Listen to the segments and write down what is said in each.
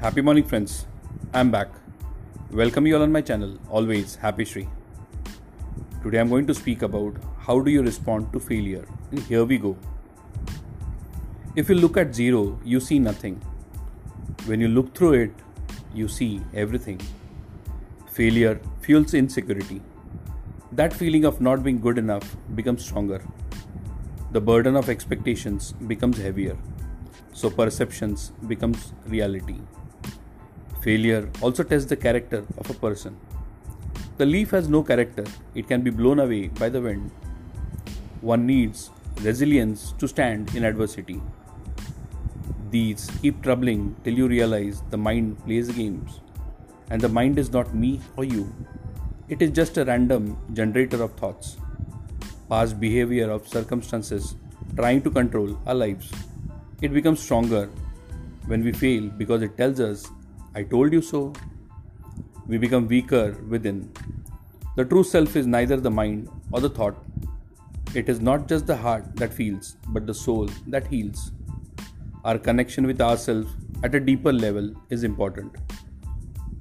Happy morning, friends. I'm back. Welcome you all on my channel. Always happy Shri. Today I'm going to speak about how do you respond to failure. And here we go. If you look at zero, you see nothing. When you look through it, you see everything. Failure fuels insecurity. That feeling of not being good enough becomes stronger. The burden of expectations becomes heavier. So perceptions becomes reality. Failure also tests the character of a person. The leaf has no character, it can be blown away by the wind. One needs resilience to stand in adversity. These keep troubling till you realize the mind plays games. And the mind is not me or you, it is just a random generator of thoughts, past behavior of circumstances trying to control our lives. It becomes stronger when we fail because it tells us I told you so. We become weaker within. The true self is neither the mind or the thought. It is not just the heart that feels, but the soul that heals. Our connection with ourselves at a deeper level is important.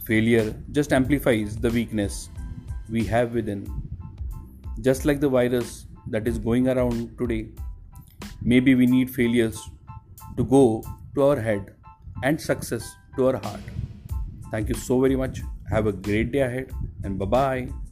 Failure just amplifies the weakness we have within. Just like the virus that is going around today, maybe we need failures to go to our head and success to our heart. Thank you so very much. Have a great day ahead and bye bye.